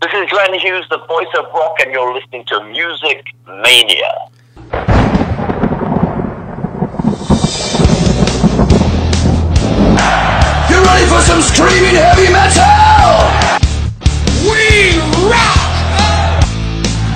This is Glenn Hughes, the voice of rock, and you're listening to Music Mania. You ready for some screaming heavy metal? We rock!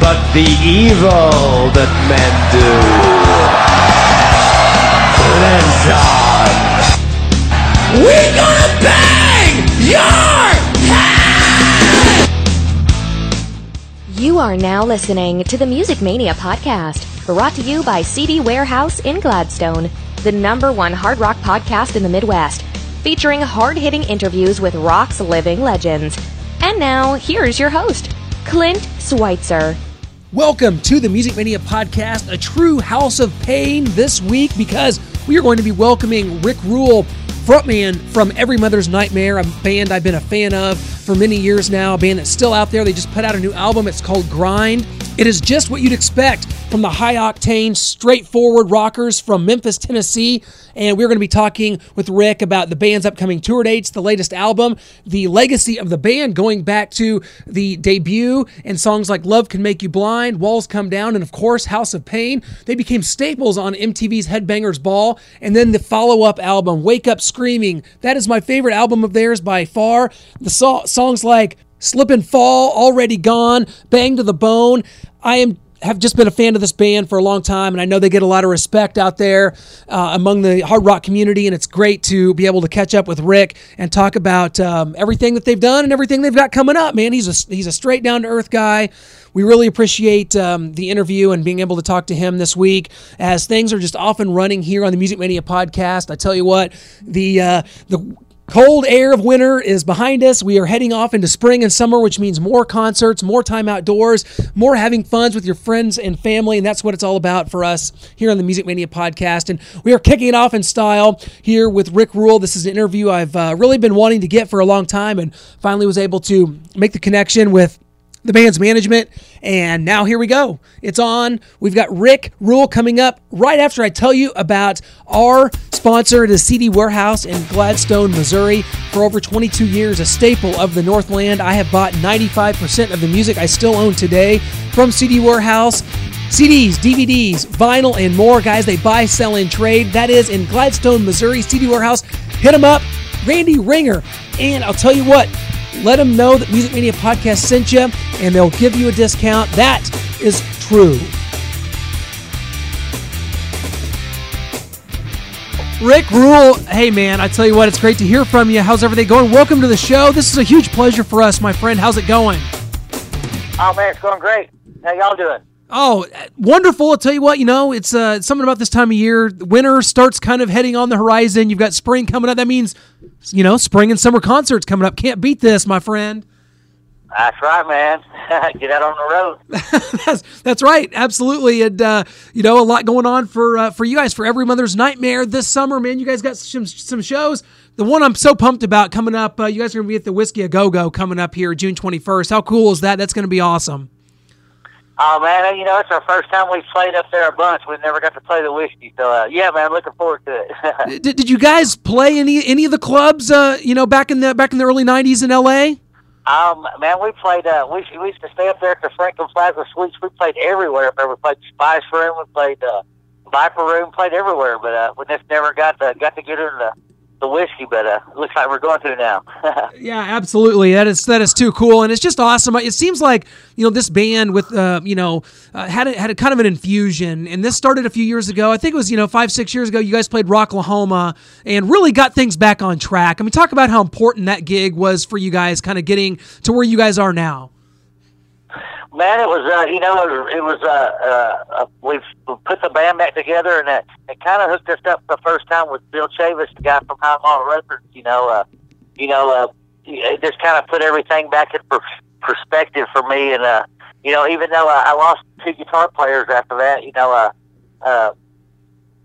But the evil that men do lives on. We gonna bang your You are now listening to the Music Mania podcast, brought to you by CD Warehouse in Gladstone, the number one hard rock podcast in the Midwest, featuring hard hitting interviews with rock's living legends. And now, here's your host, Clint Schweitzer. Welcome to the Music Mania podcast, a true house of pain this week because we are going to be welcoming Rick Ruhl, frontman from Every Mother's Nightmare, a band I've been a fan of for many years now, a band that's still out there. They just put out a new album. It's called Grind. It is just what you'd expect from the high octane, straightforward rockers from Memphis, Tennessee. And we're going to be talking with Rick about the band's upcoming tour dates, the latest album, the legacy of the band going back to the debut, and songs like Love Can Make You Blind, Walls Come Down, and of course, House of Pain. They became staples on MTV's Headbangers Ball. And then the follow up album, Wake Up Screaming. That is my favorite album of theirs by far. The so- songs like Slip and Fall, Already Gone, Bang to the Bone. I am have just been a fan of this band for a long time, and I know they get a lot of respect out there uh, among the hard rock community. And it's great to be able to catch up with Rick and talk about um, everything that they've done and everything they've got coming up. Man, he's a he's a straight down to earth guy. We really appreciate um, the interview and being able to talk to him this week, as things are just off and running here on the Music Mania podcast. I tell you what, the uh, the Cold air of winter is behind us. We are heading off into spring and summer, which means more concerts, more time outdoors, more having funs with your friends and family. And that's what it's all about for us here on the Music Mania podcast. And we are kicking it off in style here with Rick Ruhl. This is an interview I've uh, really been wanting to get for a long time and finally was able to make the connection with the band's management. And now here we go. It's on. We've got Rick Ruhl coming up right after I tell you about our sponsor, the CD Warehouse in Gladstone, Missouri. For over 22 years, a staple of the Northland. I have bought 95% of the music I still own today from CD Warehouse. CDs, DVDs, vinyl, and more. Guys, they buy, sell, and trade. That is in Gladstone, Missouri. CD Warehouse. Hit them up. Randy Ringer. And I'll tell you what, let them know that Music Mania Podcast sent you, and they'll give you a discount. That is true. Rick Ruhl, hey man, I tell you what, it's great to hear from you. How's everything going? Welcome to the show. This is a huge pleasure for us, my friend. How's it going? Oh man, it's going great. How y'all doing? Oh, wonderful! I'll tell you what, you know, it's uh, something about this time of year. Winter starts kind of heading on the horizon. You've got spring coming up. That means, you know, spring and summer concerts coming up. Can't beat this, my friend. That's right, man. Get out on the road. that's, that's right, absolutely. And uh, you know, a lot going on for uh, for you guys for Every Mother's Nightmare this summer, man. You guys got some some shows. The one I'm so pumped about coming up. Uh, you guys are gonna be at the Whisky a Go Go coming up here June 21st. How cool is that? That's gonna be awesome. Oh man, you know it's our first time we've played up there a bunch. We've never got to play the whiskey, so uh, yeah, man, looking forward to it. did, did you guys play any any of the clubs? Uh, you know, back in the back in the early '90s in L.A. Um, man, we played. Uh, we we used to stay up there at the Franklin Plaza Suites. We played everywhere up there. We played Spice Room. We played uh, Viper Room. Played everywhere, but uh, we just never got to, got to get in the the whiskey, but uh, looks like we're going to now. yeah, absolutely. That is that is too cool, and it's just awesome. It seems like you know this band with uh, you know uh, had a, had a kind of an infusion, and this started a few years ago. I think it was you know five six years ago. You guys played Rocklahoma and really got things back on track. I mean, talk about how important that gig was for you guys, kind of getting to where you guys are now. Man, it was uh, you know it was uh, uh, uh, we've put the band back together, and it, it kind of hooked us up the first time with Bill Chavis, the guy from Highball Records. You know, uh, you know, uh, it just kind of put everything back in per- perspective for me, and uh, you know, even though I, I lost two guitar players after that, you know, uh, uh,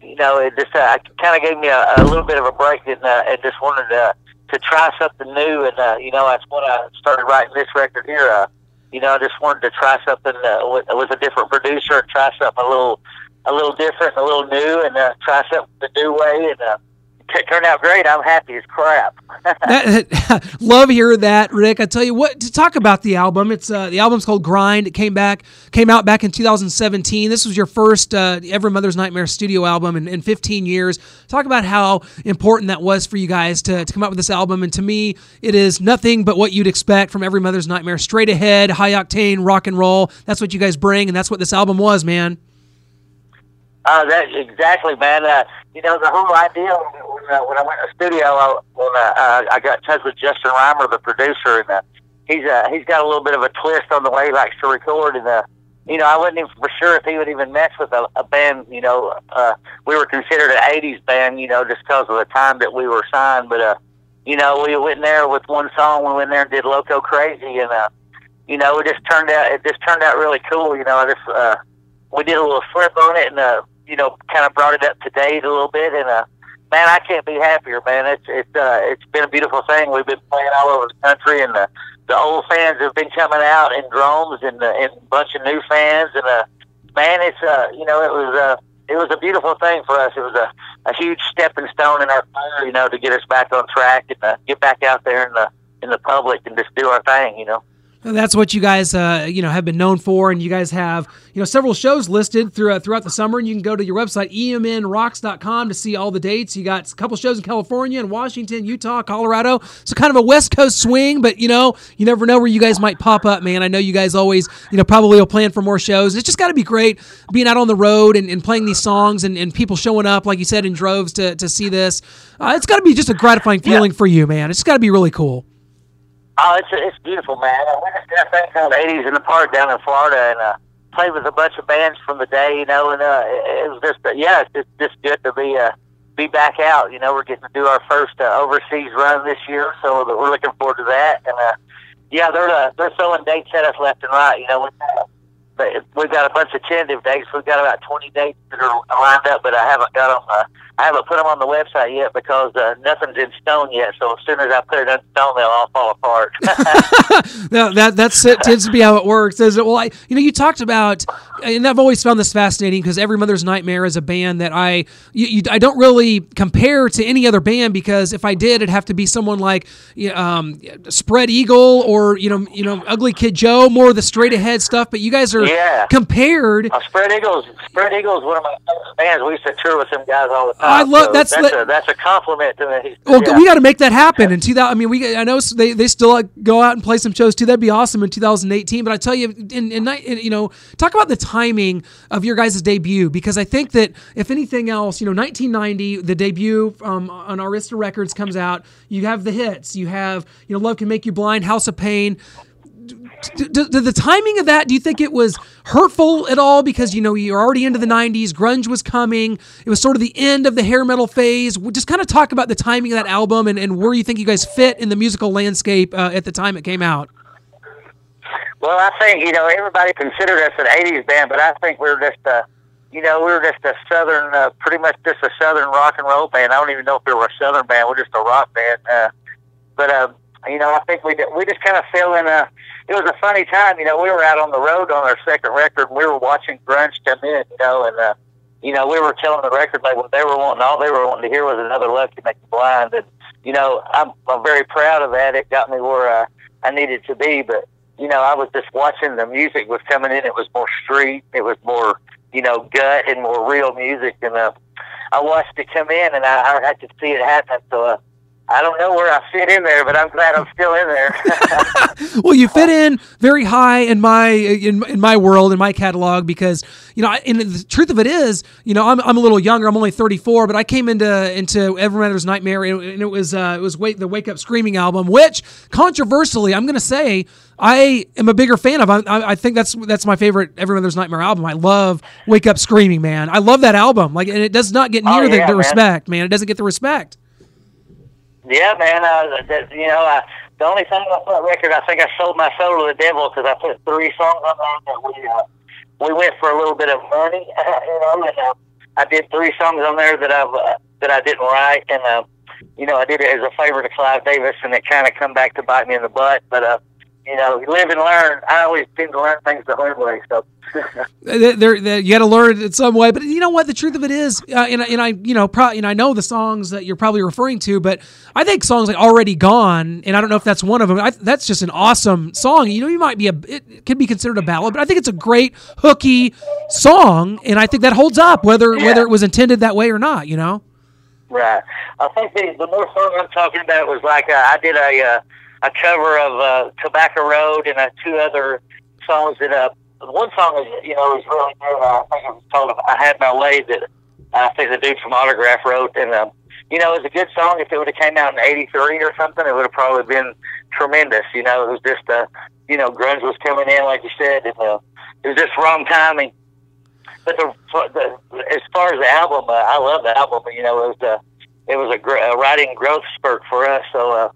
you know, it just uh, kind of gave me a, a little bit of a break, and uh, and just wanted to to try something new, and uh, you know, that's when I started writing this record here. Uh, you know, I just wanted to try something uh, with, a different producer and try something a little, a little different, a little new, and uh, try something the new way. And uh, turned out great. I'm happy as crap. that, love hearing that, Rick. I tell you what, to talk about the album. It's uh, the album's called Grind. It came back, came out back in 2017. This was your first uh, Every Mother's Nightmare studio album in, in 15 years. Talk about how important that was for you guys to, to come up with this album. And to me, it is nothing but what you'd expect from Every Mother's Nightmare. Straight ahead, high octane rock and roll. That's what you guys bring, and that's what this album was, man. Uh, that exactly, man. Uh, you know, the whole idea when, uh, when I went to the studio, I, when uh, uh, I got in touch with Justin Reimer, the producer, and uh, he's uh, he's got a little bit of a twist on the way he likes to record, and uh, you know, I wasn't even for sure if he would even mess with a, a band. You know, uh, we were considered an '80s band, you know, just because of the time that we were signed. But uh, you know, we went in there with one song. We went in there and did "Loco Crazy," and uh, you know, it just turned out it just turned out really cool. You know, I just uh, we did a little flip on it, and uh, you know, kind of brought it up to date a little bit. And uh, man, I can't be happier, man. It's it's uh, it's been a beautiful thing. We've been playing all over the country, and the the old fans have been coming out in droves, and uh, and a bunch of new fans. And uh, man, it's uh, you know, it was uh, it was a beautiful thing for us. It was a a huge stepping stone in our career, you know, to get us back on track and uh, get back out there in the in the public and just do our thing, you know. That's what you guys, uh, you know, have been known for, and you guys have, you know, several shows listed throughout throughout the summer. And you can go to your website emnrocks.com to see all the dates. You got a couple shows in California and Washington, Utah, Colorado. So kind of a West Coast swing, but you know, you never know where you guys might pop up, man. I know you guys always, you know, probably will plan for more shows. It's just got to be great being out on the road and, and playing these songs and, and people showing up, like you said, in droves to to see this. Uh, it's got to be just a gratifying feeling yeah. for you, man. It's got to be really cool. Oh, it's it's beautiful, man. I went to that thing called '80s in the Park down in Florida, and uh, played with a bunch of bands from the day, you know. And uh, it, it was just, uh, yeah, it's just good to be uh, be back out. You know, we're getting to do our first uh, overseas run this year, so we're looking forward to that. And uh, yeah, they're uh, they're throwing dates at us left and right. You know, we, we've got a bunch of tentative dates. We've got about 20 dates that are lined up, but I haven't got them. Uh, I haven't put them on the website yet because uh, nothing's in stone yet. So as soon as I put it in stone, they'll all fall apart. no, that that's it tends to be how it works. Is it? Well, I, you know, you talked about, and I've always found this fascinating because Every Mother's Nightmare is a band that I you, you, I don't really compare to any other band because if I did, it'd have to be someone like um, Spread Eagle or you know you know Ugly Kid Joe, more of the straight ahead stuff. But you guys are yeah. compared. Uh, Spread Eagles, Spread Eagles, one of my bands. We used to tour with some guys all the time. I love so that's that's, a, that's a compliment to me. Well, yeah. we got to make that happen in 2000. I mean, we I know they, they still go out and play some shows too. That'd be awesome in 2018. But I tell you, in, in, in you know, talk about the timing of your guys' debut because I think that if anything else, you know, 1990, the debut um, on Arista Records comes out. You have the hits. You have you know, Love Can Make You Blind, House of Pain did, the timing of that do you think it was hurtful at all? Because you know you're already into the 90s grunge was coming it was sort of the end of the hair metal phase. Just kind of talk about the timing of that album and, and where you think you guys fit in the musical landscape uh, at the time it came out. Well i think you know everybody considered us an 80s band but i think we are just a you know we were just a southern uh, pretty much just a southern rock and roll band. I don't even know if we were a southern band we're just a rock band uh, but uh, you know, I think we did, we just kind of fell in a. It was a funny time, you know. We were out on the road on our second record, and we were watching grunge come in, you know, and uh, you know, we were telling the record label what they were wanting all they were wanting to hear was another Love Can Make You Blind, and you know, I'm I'm very proud of that. It got me where uh, I needed to be, but you know, I was just watching the music was coming in. It was more street. It was more, you know, gut and more real music, and uh, I watched it come in, and I, I had to see it happen. So. Uh, I don't know where I fit in there, but I'm glad I'm still in there. well, you fit in very high in my in, in my world in my catalog because you know, and the truth of it is, you know, I'm, I'm a little younger. I'm only 34, but I came into into Every Mother's Nightmare, and, and it was uh, it was wait the Wake Up Screaming album, which controversially, I'm going to say. I am a bigger fan of. I, I, think that's that's my favorite Every Mother's Nightmare album. I love Wake Up Screaming, man. I love that album. Like, and it does not get oh, near oh, yeah, the, the respect, man. It doesn't get the respect. Yeah, man. Uh, that, you know, uh, the only thing on that record, I think I sold my soul to the devil because I put three songs on there that we uh, we went for a little bit of money, you know, and uh, I did three songs on there that I've uh, that I didn't write, and uh, you know, I did it as a favor to Clive Davis, and it kind of come back to bite me in the butt. But uh, you know, you live and learn. I always tend to learn things the hard way. So. They're, they're, you got to learn it in some way, but you know what? The truth of it is, uh, and, and I, you know, pro, and I know the songs that you're probably referring to, but I think songs like "Already Gone," and I don't know if that's one of them. I, that's just an awesome song. You know, you might be a, it could be considered a ballad, but I think it's a great hooky song, and I think that holds up, whether Yeah. whether it was intended that way or not. You know. Right. I think the, the more song I'm talking about was like uh, I did a uh, a cover of uh, Tobacco Road and uh, two other songs that uh, one song is you know is really good. Uh, I think it was called "I Had My Way" that I think the dude from Autograph wrote, and um, you know it was a good song. If it would have came out in '83 or something, it would have probably been tremendous. You know, it was just uh, you know grunge was coming in like you said, and uh, it was just wrong timing. But the, the as far as the album, uh, I love the album. You know, it was uh, it was a, gr- a writing growth spurt for us. So, uh,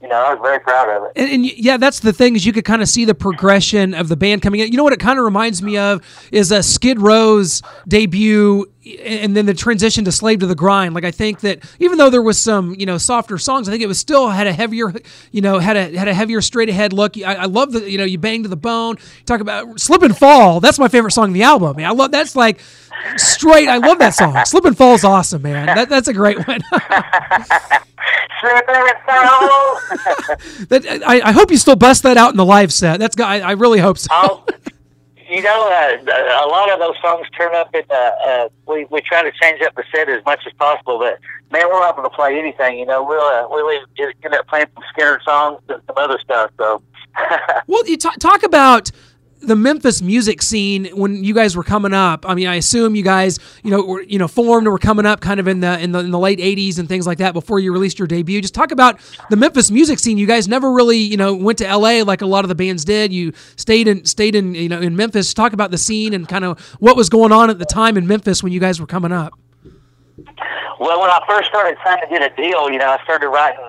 you know, I was very proud of it. And, and yeah, that's the thing is you could kind of see the progression of the band coming in. You know what it kind of reminds me of is a Skid Row's debut and then the transition to Slave to the Grind. Like I think that even though there was some you know softer songs, I think it was still had a heavier you know had a had a heavier straight ahead look. I, I love the you know you bang to the bone. Talk about Slip and Fall. That's my favorite song in the album. Man, I love that's like straight. I love that song. Slip and Fall is awesome, man. That, that's a great one. Slip and fall. that, I, I hope you still bust that out in the live set. That's I, I really hope so. Oh, you know, uh, a lot of those songs turn up in. Uh, uh, we we try to change up the set as much as possible, but man, we're able to play anything. You know, we'll uh, we'll just end up playing some Skynyrd songs and some other stuff. So. Well, you ta- talk about the Memphis music scene when you guys were coming up. I mean, I assume you guys, you know, were you know formed or were coming up kind of in the in the in the late '80s and things like that before you released your debut. Just talk about the Memphis music scene. You guys never really, you know, went to LA like a lot of the bands did. You stayed in stayed in you know in Memphis. Talk about the scene and kind of what was going on at the time in Memphis when you guys were coming up. Well, when I first started trying to get a deal, you know, I started writing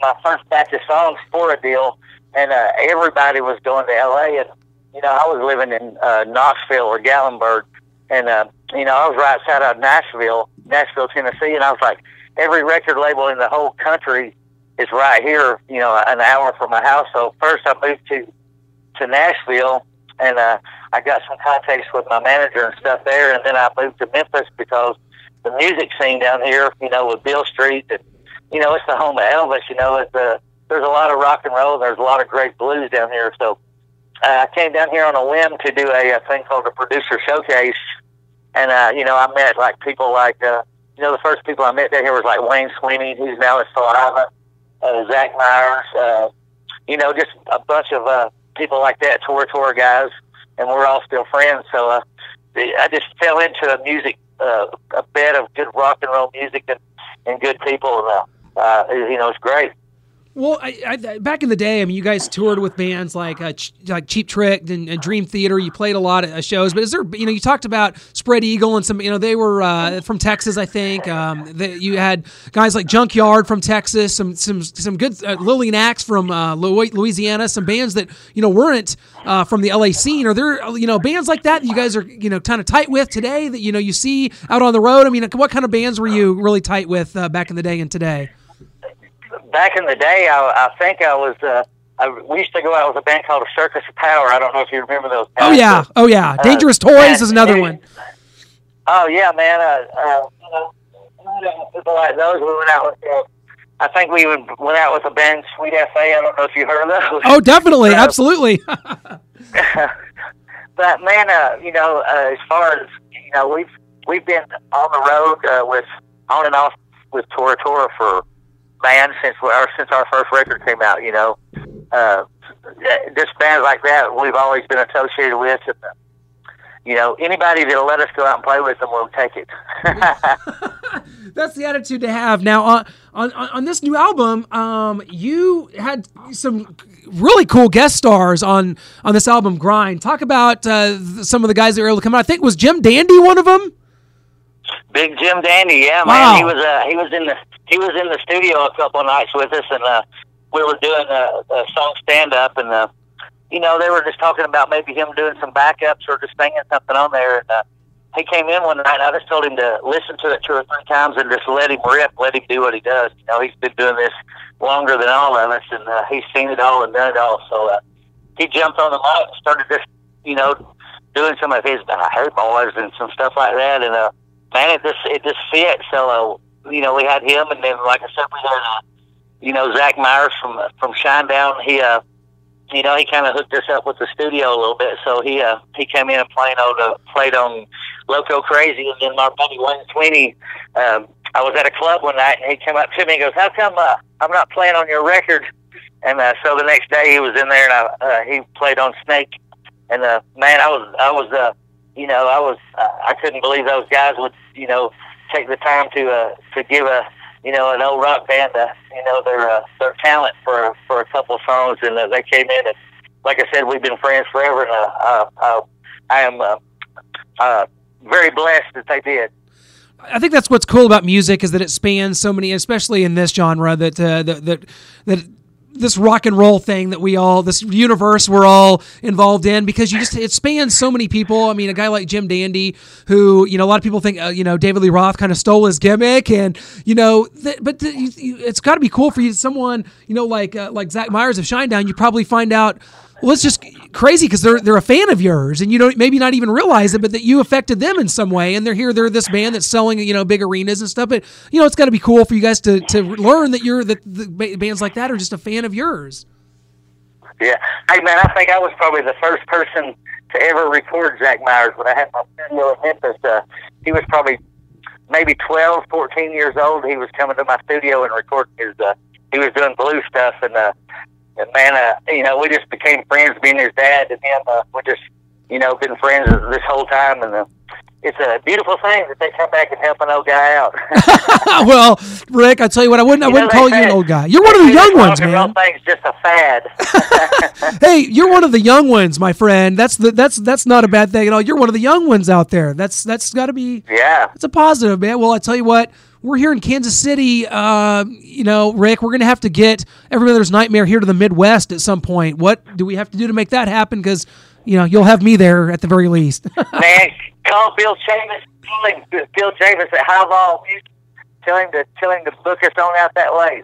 my first batch of songs for a deal, and uh, everybody was going to L.A. And you know, I was living in uh, Knoxville or Gatlinburg, and uh, you know, I was right outside of Nashville, Nashville, Tennessee, and I was like, every record label in the whole country is right here, you know, an hour from my house. So first, I moved to to Nashville, and uh, I got some contacts with my manager and stuff there, and then I moved to Memphis because the music scene down here, you know, with Beale Street, and you know, it's the home of Elvis. You know, it's uh, there's a lot of rock and roll. There's a lot of great blues down here. So uh, I came down here on a whim to do a, a thing called a producer showcase, and uh, you know, I met like people like uh, you know, the first people I met down here was like Wayne Sweeney, who's now at Saliva, uh, Zach Myers, uh, you know, just a bunch of uh, people like that, tour tour guys, and we're all still friends. So uh, I just fell into a music, uh, a bed of good rock and roll music and, and good people. And, uh, uh, you know, it's great. Well, I, I, back in the day, I mean, you guys toured with bands like uh, Ch- like Cheap Trick and, and Dream Theater. You played a lot of uh, shows, but is there, you know, you talked about Spread Eagle and some, you know, they were uh, from Texas, I think. Um, they, you had guys like Junkyard from Texas, some some some good uh, Lillian Axe from uh, Louisiana, some bands that you know weren't uh, from the LA scene. Are there, you know, bands like that, that you guys are, you know, kind of tight with today that you know you see out on the road? I mean, what kind of bands were you really tight with back in the day and today? Back in the day, I, I think I was. Uh, I, we used to go out with a band called a Circus of Power. I don't know if you remember those. Oh yeah, but- oh yeah. Uh, Dangerous Toys is another and- one. Oh yeah, man. Uh, uh, you know, people like those. We went out with. Uh, I think we went went out with a band, Sweet FA. I don't know if you heard of those. Oh, definitely, absolutely. but man, uh, you know, uh, as far as you know, we've we've been on the road uh, with on and off with Tora Tora for man since our since our first record came out. You know, uh, just bands like that we've always been associated with. And, uh, you know, anybody that'll let us go out and play with them, we'll take it. That's the attitude to have. Now, on on, on this new album, um, you had some really cool guest stars on on this album, Grind. Talk about uh, some of the guys that were able to come out. I think was Jim Dandy one of them. Big Jim Dandy, yeah, Wow. man. He was uh, he was in the he was in the studio a couple nights with us, and uh, we were doing a, a song stand up, and uh, you know they were just talking about maybe him doing some backups or just singing something on there, and uh, he came in one night. and I just told him to listen to it two or three times and just let him rip, let him do what he does. You know, he's been doing this longer than all of us, and uh, he's seen it all and done it all. So uh, he jumped on the mic, and started just you know doing some of his uh, Hey Boys and some stuff like that, and uh, man, it just it just fit. So you know, we had him, and then like I said, we had uh, you know Zach Myers from from Shinedown. He uh, you know, he kind of hooked us up with the studio a little bit. So he uh, he came in and played on uh, played on Loco Crazy, and then my buddy Wayne Sweeney. Um, I was at a club one night, and he came up to me and goes, "How come uh, I'm not playing on your record?" And uh, so the next day he was in there, and I, uh, he played on Snake. And uh, man, I was I was uh, you know I was uh, I couldn't believe those guys would you know take the time to uh, to give a you know an old rock band uh, you know their uh, their talent for for a couple of songs, and uh, they came in and like I said, we've been friends forever, and uh, uh, I am uh, uh, very blessed that they did. I think that's what's cool about music is that it spans so many, especially in this genre that uh, that that that this rock and roll thing that we all this universe we're all involved in because you just it spans so many people. I mean a guy like jim dandy who you know a lot of people think uh, you know david lee roth kind of stole his gimmick and you know th- but th- you, it's got to be cool for you someone you know like uh, like zach myers of shinedown you probably find out it's just crazy because they're they're a fan of yours, and you don't maybe not even realize it, but that you affected them in some way, and they're here. They're this band that's selling you know big arenas and stuff. But you know, it's got to be cool for you guys to to learn that you're that the bands like that are just a fan of yours. Yeah. Hey, man, I think I was probably the first person to ever record Zach Myers when I had my studio in Memphis. Uh, he was probably maybe 12, 14 years old. He was coming to my studio and recording his, uh, he was doing blue stuff. And, uh, and man, uh, you know, we just became friends, being his dad and him. Uh, we just, you know, been friends this whole time. And, uh, it's a beautiful thing that they come back and help an old guy out. well, Rick, I tell you what, I wouldn't I You wouldn't know, call you an old guy. You're one of the young ones, man. thing's just a fad. Hey, you're one of the young ones, my friend. That's the that's that's not a bad thing at all. You're one of the young ones out there. That's that's got to be yeah. It's a positive, man. Well, I tell you what, we're here in Kansas City. Uh, you know, Rick, we're gonna have to get Every Mother's Nightmare here to the Midwest at some point. What do we have to do to make that happen? Because you know, you'll have me there at the very least. Man, call Bill Chavis. Call him, Bill Chavis at Highball. Tell him to tell him to book us on out that way.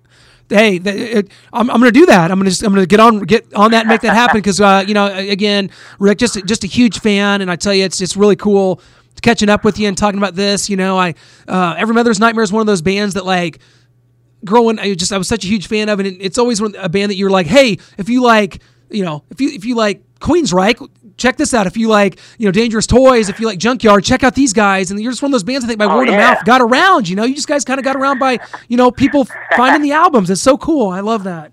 hey, th- it, I'm, I'm going to do that. I'm going to I'm going to get on get on that and make that happen because uh, you know again, Rick, just just a huge fan, and I tell you, it's it's really cool catching up with you and talking about this. You know, I uh, Every Mother's Nightmare is one of those bands that like growing I just I was such a huge fan of it. And it's always one- a band that you're like, hey, if you like, you know, if you if you like Queensryche, check this out. If you like, you know, Dangerous Toys, if you like Junkyard, check out these guys. And you're just one of those bands I think by word of mouth got around. You know, you just guys kind of got around by you know people finding the albums. It's so cool. I love that.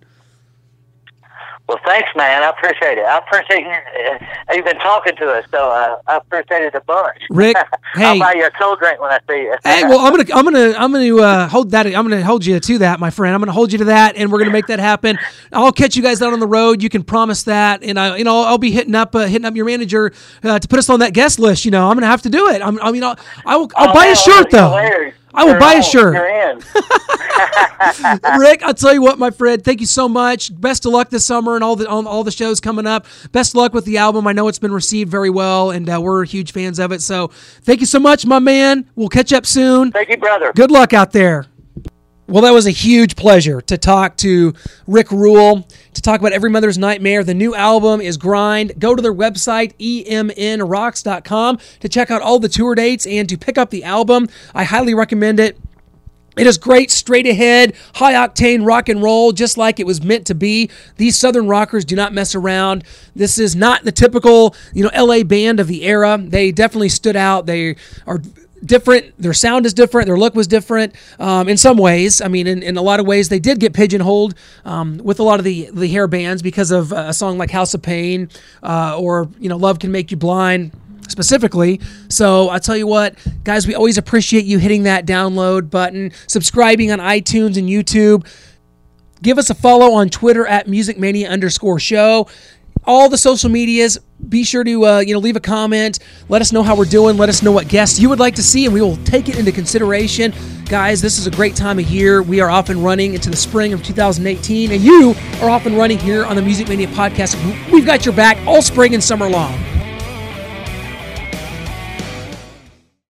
Well, thanks, man. I appreciate it. I appreciate you. Uh, you've been talking to us, so uh, I appreciate it a bunch. Rick, hey. I'll buy you a cold drink when I see you. Hey, well, I'm gonna, I'm gonna, I'm gonna uh, hold that. I'm gonna hold you to that, my friend. I'm gonna hold you to that, and we're gonna make that happen. I'll catch you guys out on the road. You can promise that, and I, you know, I'll be hitting up, uh, hitting up your manager uh, to put us on that guest list. You know, I'm gonna have to do it. I'm, I mean, I'll, I will, I'll Oh, buy a shirt though. hilarious. I will You're buy a shirt. Rick, I'll tell you what, my friend. Thank you so much. Best of luck this summer and all the on all the shows coming up. Best of luck with the album. I know it's been received very well, and uh, we're huge fans of it. So, thank you so much, my man. We'll catch up soon. Thank you, brother. Good luck out there. Well, that was a huge pleasure to talk to Rick Ruhl, to talk about Every Mother's Nightmare. The new album is Grind. Go to their website, emnrocks.com, to check out all the tour dates and to pick up the album. I highly recommend it. It is great, straight ahead, high octane rock and roll, just like it was meant to be. These Southern rockers do not mess around. This is not the typical, you know, LA band of the era. They definitely stood out. They are different. Their sound is different. Their look was different um, in some ways. I mean, in, in a lot of ways, they did get pigeonholed um, with a lot of the the hair bands because of uh, a song like House of Pain uh, or you know Love Can Make You Blind specifically. So I'll tell you what, guys, we always appreciate you hitting that download button, subscribing on iTunes and YouTube. Give us a follow on Twitter at musicmania underscore show. All the social medias. Be sure to uh, you know leave a comment. Let us know how we're doing. Let us know what guests you would like to see, and we will take it into consideration. Guys, this is a great time of year. We are off and running into the spring of 2018, and you are off and running here on the Music Mania podcast. We've got your back all spring and summer long.